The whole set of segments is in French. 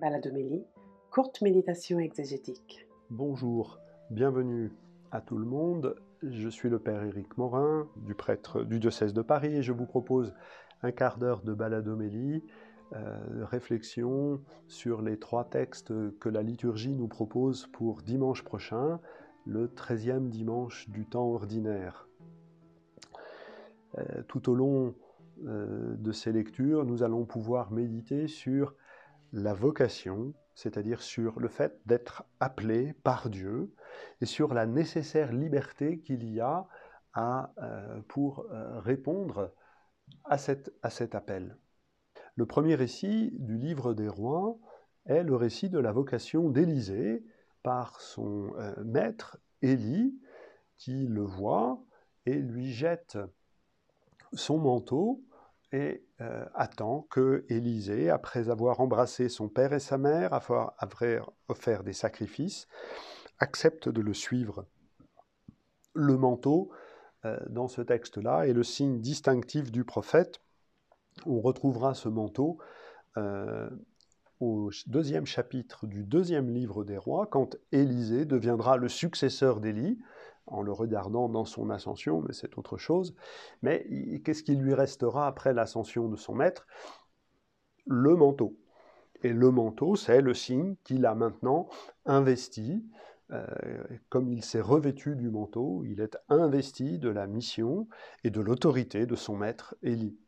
Baladomélie, courte méditation exégétique. Bonjour, bienvenue à tout le monde. Je suis le Père Éric Morin, du prêtre du diocèse de Paris, et je vous propose un quart d'heure de baladomélie, euh, réflexion sur les trois textes que la liturgie nous propose pour dimanche prochain, le 13e dimanche du temps ordinaire. Euh, tout au long euh, de ces lectures, nous allons pouvoir méditer sur la vocation, c'est-à-dire sur le fait d'être appelé par Dieu et sur la nécessaire liberté qu'il y a euh, pour euh, répondre à cet appel. Le premier récit du livre des rois est le récit de la vocation d'Élisée par son euh, maître Élie qui le voit et lui jette son manteau et euh, attend que Élisée, après avoir embrassé son père et sa mère, avoir offert des sacrifices, accepte de le suivre. Le manteau, euh, dans ce texte-là, est le signe distinctif du prophète. On retrouvera ce manteau euh, au deuxième chapitre du deuxième livre des rois, quand Élisée deviendra le successeur d'Élie en le regardant dans son ascension, mais c'est autre chose. Mais qu'est-ce qui lui restera après l'ascension de son maître? Le manteau. Et le manteau, c'est le signe qu'il a maintenant investi. Euh, comme il s'est revêtu du manteau, il est investi de la mission et de l'autorité de son maître Élie.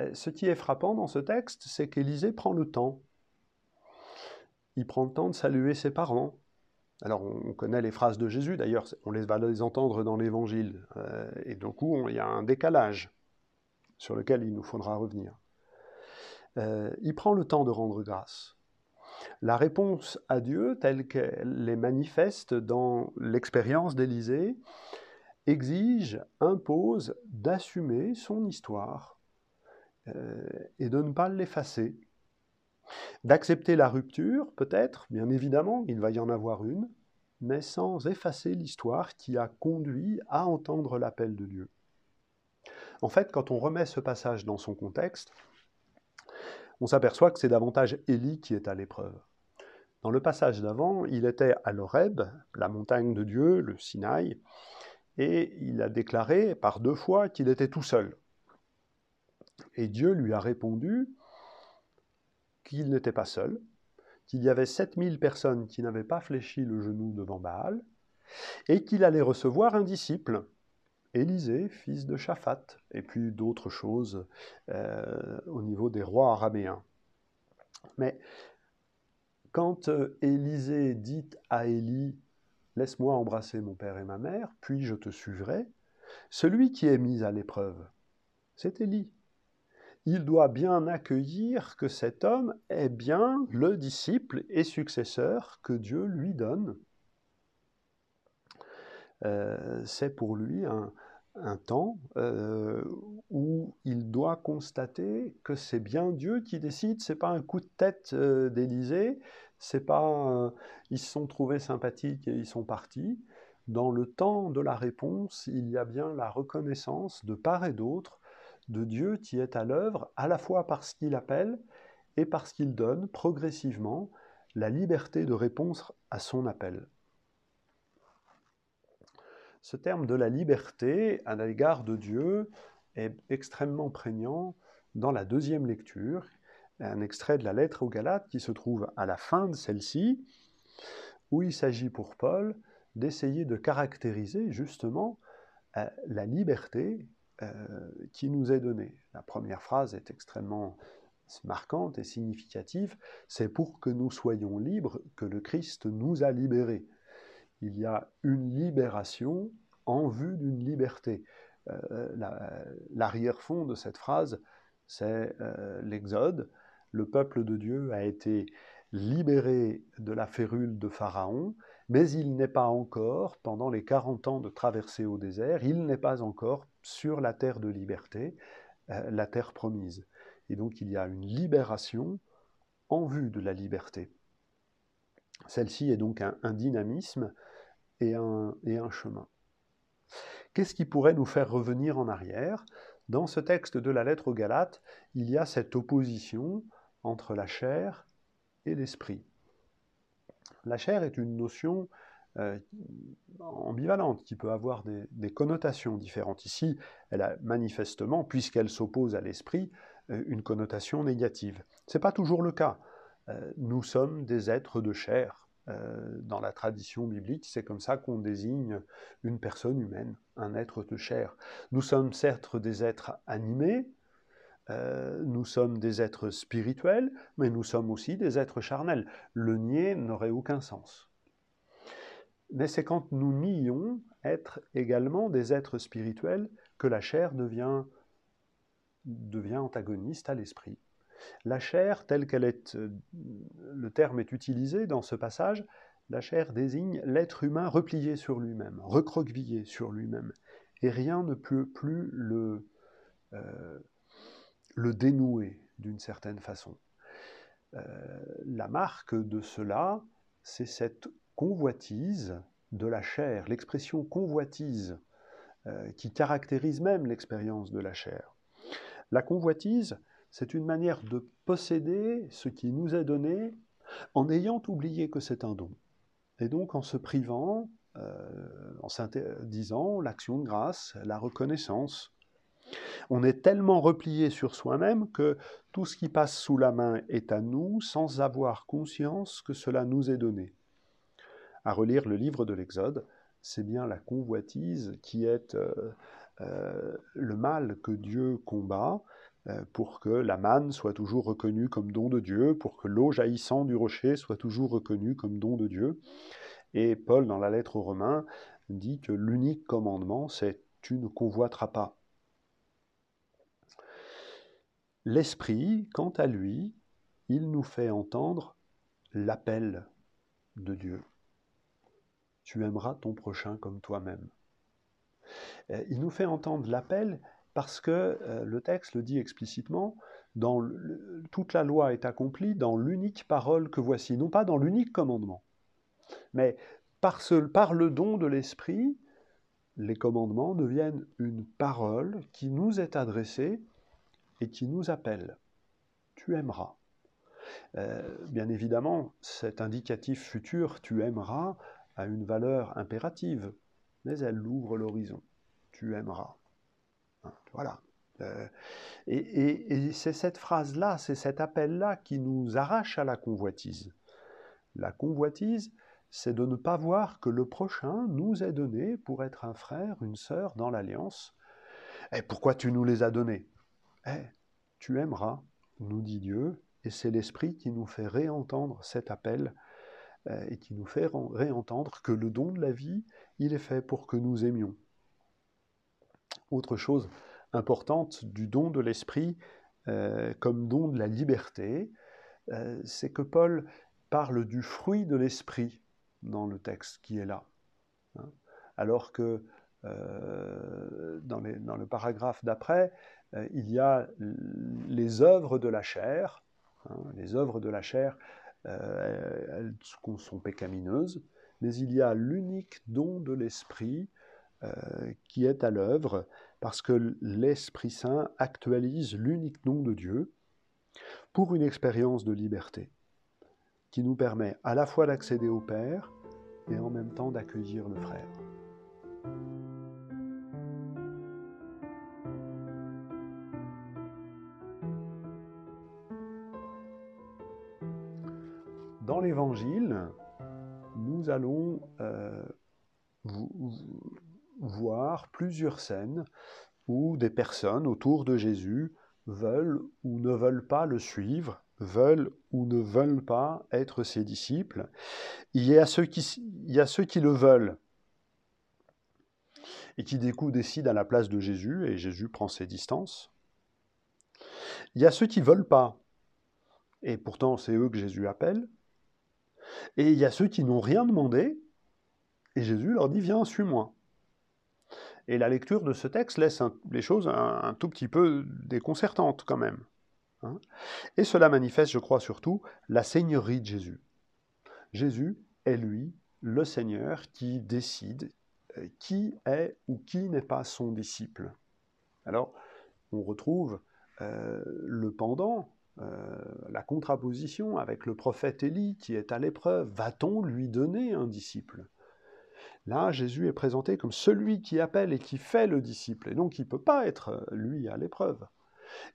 Euh, ce qui est frappant dans ce texte, c'est qu'Élisée prend le temps. Il prend le temps de saluer ses parents, alors on, connaît les phrases de Jésus, d'ailleurs on les va les entendre dans l'Évangile, euh, et donc il y a un décalage sur lequel il nous faudra revenir. Euh, il prend le temps de rendre grâce. La réponse à Dieu, telle qu'elle est manifeste dans l'expérience d'Élisée, exige, impose d'assumer son histoire euh, et de ne pas l'effacer. D'accepter la rupture, peut-être, bien évidemment, il va y en avoir une, mais sans effacer l'histoire qui a conduit à entendre l'appel de Dieu. En fait, quand on remet ce passage dans son contexte, on s'aperçoit que c'est davantage Élie qui est à l'épreuve. Dans le passage d'avant, il était à l'Oreb, la montagne de Dieu, le Sinaï, et il a déclaré par deux fois qu'il était tout seul. Et Dieu lui a répondu qu'il n'était pas seul, qu'il y avait 7000 personnes qui n'avaient pas fléchi le genou devant Baal, et qu'il allait recevoir un disciple, Élisée, fils de Shaphat, et puis d'autres choses euh, au niveau des rois araméens. Mais quand euh, Élisée dit à Élie, Laisse-moi embrasser mon père et ma mère, puis je te suivrai, celui qui est mis à l'épreuve, c'est Élie il doit bien accueillir que cet homme est bien le disciple et successeur que Dieu lui donne. Euh, c'est pour lui un, temps euh, où il doit constater que c'est bien Dieu qui décide, c'est pas un coup de tête euh, d'Élysée, c'est pas ils se sont trouvés sympathiques et ils sont partis. Dans le temps de la réponse, il y a bien la reconnaissance de part et d'autre de Dieu qui est à l'œuvre, à la fois parce qu'il appelle et parce qu'il donne progressivement la liberté de réponse à son appel. Ce terme de la liberté à l'égard de Dieu est extrêmement prégnant dans la deuxième lecture, un extrait de la lettre aux Galates qui se trouve à la fin de celle-ci, où il s'agit pour Paul d'essayer de caractériser justement euh, la liberté qui nous est donné. La première phrase est extrêmement marquante et significative, c'est pour que nous soyons libres que le Christ nous a libérés. Il y a une libération en vue d'une liberté. Euh, l'arrière-fond de cette phrase, c'est euh, l'Exode. Le peuple de Dieu a été libéré de la férule de Pharaon, mais il n'est pas encore, pendant les 40 ans de traversée au désert, il n'est pas encore sur la terre de liberté, euh, la terre promise. Et donc il y a une libération en vue de la liberté. Celle-ci est donc un, dynamisme et un, et un chemin. Qu'est-ce qui pourrait nous faire revenir en arrière? Dans ce texte de la lettre aux Galates, il y a cette opposition entre la chair et l'esprit. La chair est une notion euh, ambivalente qui peut avoir des, connotations différentes. Ici, elle a manifestement, puisqu'elle s'oppose à l'esprit, euh, une connotation négative. Ce n'est pas toujours le cas. Euh, nous sommes des êtres de chair. dans la tradition biblique, c'est comme ça qu'on désigne une personne humaine, un être de chair. Nous sommes certes des êtres animés, nous sommes des êtres spirituels, mais nous sommes aussi des êtres charnels. Le nier n'aurait aucun sens mais c'est quand nous nions être également des êtres spirituels que la chair devient, devient antagoniste à l'esprit. La chair, telle qu'elle est, euh, le terme est utilisé dans ce passage, la chair désigne l'être humain replié sur lui-même, recroquevillé sur lui-même, et rien ne peut plus le, euh, le dénouer d'une certaine façon. Euh, la marque de cela, c'est cette convoitise de la chair, l'expression convoitise euh, qui caractérise même l'expérience de la chair. La convoitise, c'est une manière de posséder ce qui nous est donné en ayant oublié que c'est un don. Et donc en se privant, euh, en s'interdisant l'action de grâce, la reconnaissance. On est tellement replié sur soi-même que tout ce qui passe sous la main est à nous sans avoir conscience que cela nous est donné à relire le livre de l'Exode, c'est bien la convoitise qui est euh, euh, le mal que Dieu combat euh, pour que la manne soit toujours reconnue comme don de Dieu, pour que l'eau jaillissant du rocher soit toujours reconnue comme don de Dieu. Et Paul, dans la lettre aux Romains, dit que l'unique commandement, c'est tu ne convoiteras pas. L'Esprit, quant à lui, il nous fait entendre l'appel de Dieu tu aimeras ton prochain comme toi-même. Euh, il nous fait entendre l'appel parce que euh, le texte le dit explicitement, dans toute la loi est accomplie dans l'unique parole que voici, non pas dans l'unique commandement, mais par, par le don de l'Esprit, les commandements deviennent une parole qui nous est adressée et qui nous appelle. Tu aimeras. Euh, bien évidemment, cet indicatif futur, tu aimeras, a une valeur impérative, mais elle ouvre l'horizon. Tu aimeras. Hein, voilà. Euh, et, c'est cette phrase-là, c'est cet appel-là qui nous arrache à la convoitise. La convoitise, c'est de ne pas voir que le prochain nous est donné pour être un frère, une sœur dans l'alliance. Et pourquoi tu nous les as donnés? Eh, tu aimeras, nous dit Dieu, et c'est l'Esprit qui nous fait réentendre cet appel euh, et qui nous fait réentendre que le don de la vie, il est fait pour que nous aimions. Autre chose importante du don de l'esprit euh, comme don de la liberté, euh, c'est que Paul parle du fruit de l'esprit dans le texte qui est là. Hein. alors que dans, dans, le paragraphe d'après, il y a les œuvres de la chair, hein, les œuvres de la chair euh, elles sont pécamineuses, mais il y a l'unique don de l'Esprit euh, qui est à l'œuvre, parce que l'Esprit Saint actualise l'unique don de Dieu pour une expérience de liberté, qui nous permet à la fois d'accéder au Père et en même temps d'accueillir le frère. Dans l'Évangile, nous allons euh, voir plusieurs scènes où des personnes autour de Jésus veulent ou ne veulent pas le suivre, veulent ou ne veulent pas être ses disciples. Il y a ceux qui, le veulent et qui du coup décident à la place de Jésus, et Jésus prend ses distances. Il y a ceux qui ne veulent pas, et pourtant c'est eux que Jésus appelle. Et il y a ceux qui n'ont rien demandé, et Jésus leur dit, viens, suis-moi. Et la lecture de ce texte laisse les choses un, tout petit peu déconcertantes quand même. Hein. et cela manifeste, je crois surtout, la seigneurie de Jésus. Jésus est lui le Seigneur qui décide euh, qui est ou qui n'est pas son disciple. Alors, on retrouve euh, le pendant euh, la contraposition avec le prophète Élie qui est à l'épreuve. Va-t-on lui donner un disciple? Là, Jésus est présenté comme celui qui appelle et qui fait le disciple, et donc il ne peut pas être, euh, lui, à l'épreuve.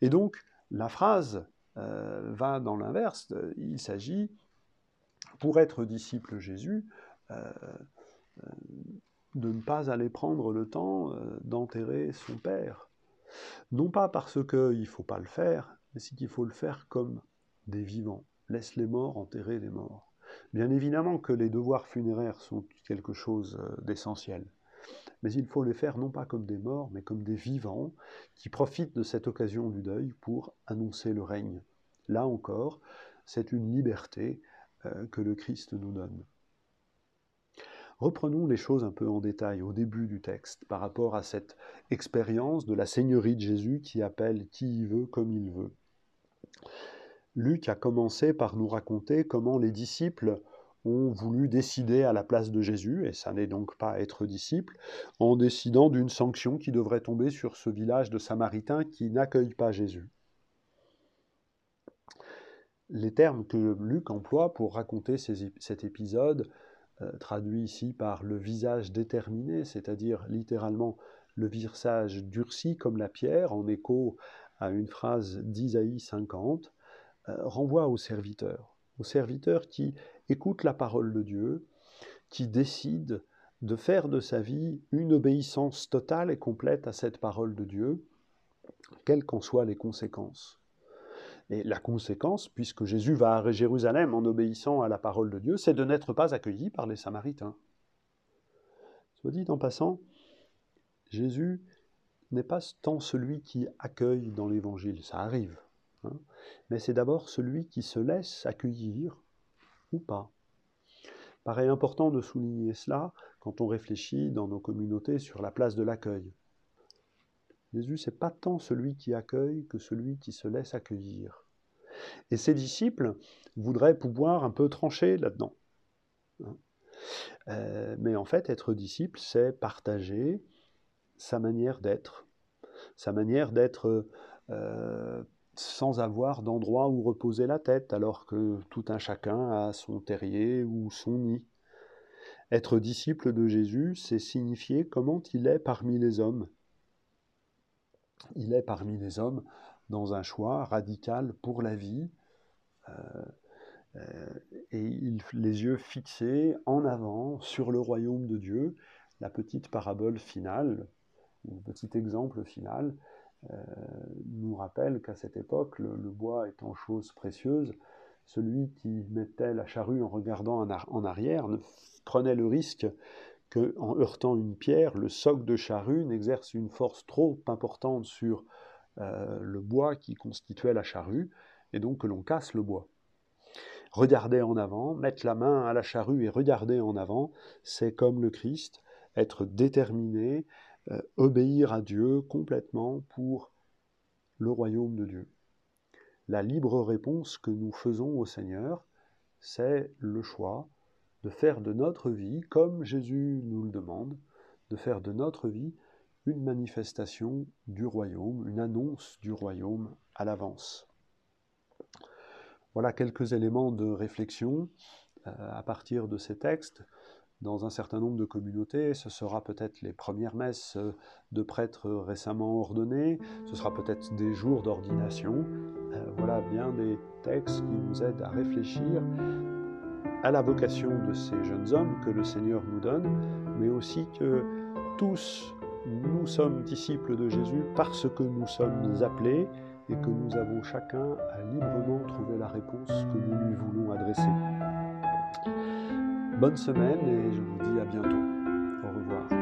Et donc, la phrase euh, va dans l'inverse, il s'agit, pour être disciple Jésus, de ne pas aller prendre le temps d'enterrer son Père. Non pas parce qu'il ne faut pas le faire, mais c'est qu'il faut le faire comme des vivants. Laisse les morts enterrer les morts. Bien évidemment que les devoirs funéraires sont quelque chose euh, d'essentiel, mais il faut les faire non pas comme des morts, mais comme des vivants qui profitent de cette occasion du deuil pour annoncer le règne. Là encore, c'est une liberté euh, que le Christ nous donne. Reprenons les choses un peu en détail au début du texte par rapport à cette expérience de la Seigneurie de Jésus qui appelle qui il veut comme il veut. Luc a commencé par nous raconter comment les disciples ont voulu décider à la place de Jésus, et ça n'est donc pas être disciple, en décidant d'une sanction qui devrait tomber sur ce village de Samaritains qui n'accueille pas Jésus. Les termes que Luc emploie pour raconter cet épisode euh, traduit ici par le visage déterminé, c'est-à-dire littéralement le visage durci comme la pierre, en écho à une phrase d'Isaïe 50, euh, renvoie au serviteur, au serviteur qui écoute la parole de Dieu, qui décide de faire de sa vie une obéissance totale et complète à cette parole de Dieu, quelles qu'en soient les conséquences. Et la conséquence, puisque Jésus va à Jérusalem en obéissant à la parole de Dieu, c'est de n'être pas accueilli par les Samaritains. Soit dit en passant, Jésus n'est pas tant celui qui accueille dans l'Évangile, ça arrive, hein, mais c'est d'abord celui qui se laisse accueillir ou pas. Paraît important de souligner cela quand on réfléchit dans nos communautés sur la place de l'accueil. Jésus, c'est pas tant celui qui accueille que celui qui se laisse accueillir. Et ses disciples voudraient pouvoir un peu trancher là-dedans. Hein. Euh, mais en fait, être disciple, c'est partager sa manière d'être, sa manière d'être euh, sans avoir d'endroit où reposer la tête, alors que tout un chacun a son terrier ou son nid. Être disciple de Jésus, c'est signifier comment il est parmi les hommes, il est parmi les hommes dans un choix radical pour la vie, euh, euh, et les yeux fixés en avant sur le royaume de Dieu. La petite parabole finale, petit exemple final, euh, nous rappelle qu'à cette époque, le, bois étant chose précieuse, celui qui mettait la charrue en regardant en, arrière ne prenait le risque qu'en heurtant une pierre, le soc de charrue n'exerce une force trop importante sur euh, le bois qui constituait la charrue, et donc que l'on casse le bois. Regarder en avant, mettre la main à la charrue et regarder en avant, c'est comme le Christ, être déterminé, euh, obéir à Dieu complètement pour le royaume de Dieu. La libre réponse que nous faisons au Seigneur, c'est le choix de faire de notre vie, comme Jésus nous le demande, de faire de notre vie une manifestation du royaume, une annonce du royaume à l'avance. Voilà quelques éléments de réflexion euh, à partir de ces textes. Dans un certain nombre de communautés, ce sera peut-être les premières messes de prêtres récemment ordonnés, ce sera peut-être des jours d'ordination. Euh, voilà bien des textes qui nous aident à réfléchir à la vocation de ces jeunes hommes que le Seigneur nous donne, mais aussi que tous nous sommes disciples de Jésus parce que nous sommes appelés et que nous avons chacun à librement trouver la réponse que nous lui voulons adresser. Bonne semaine et je vous dis à bientôt. Au revoir.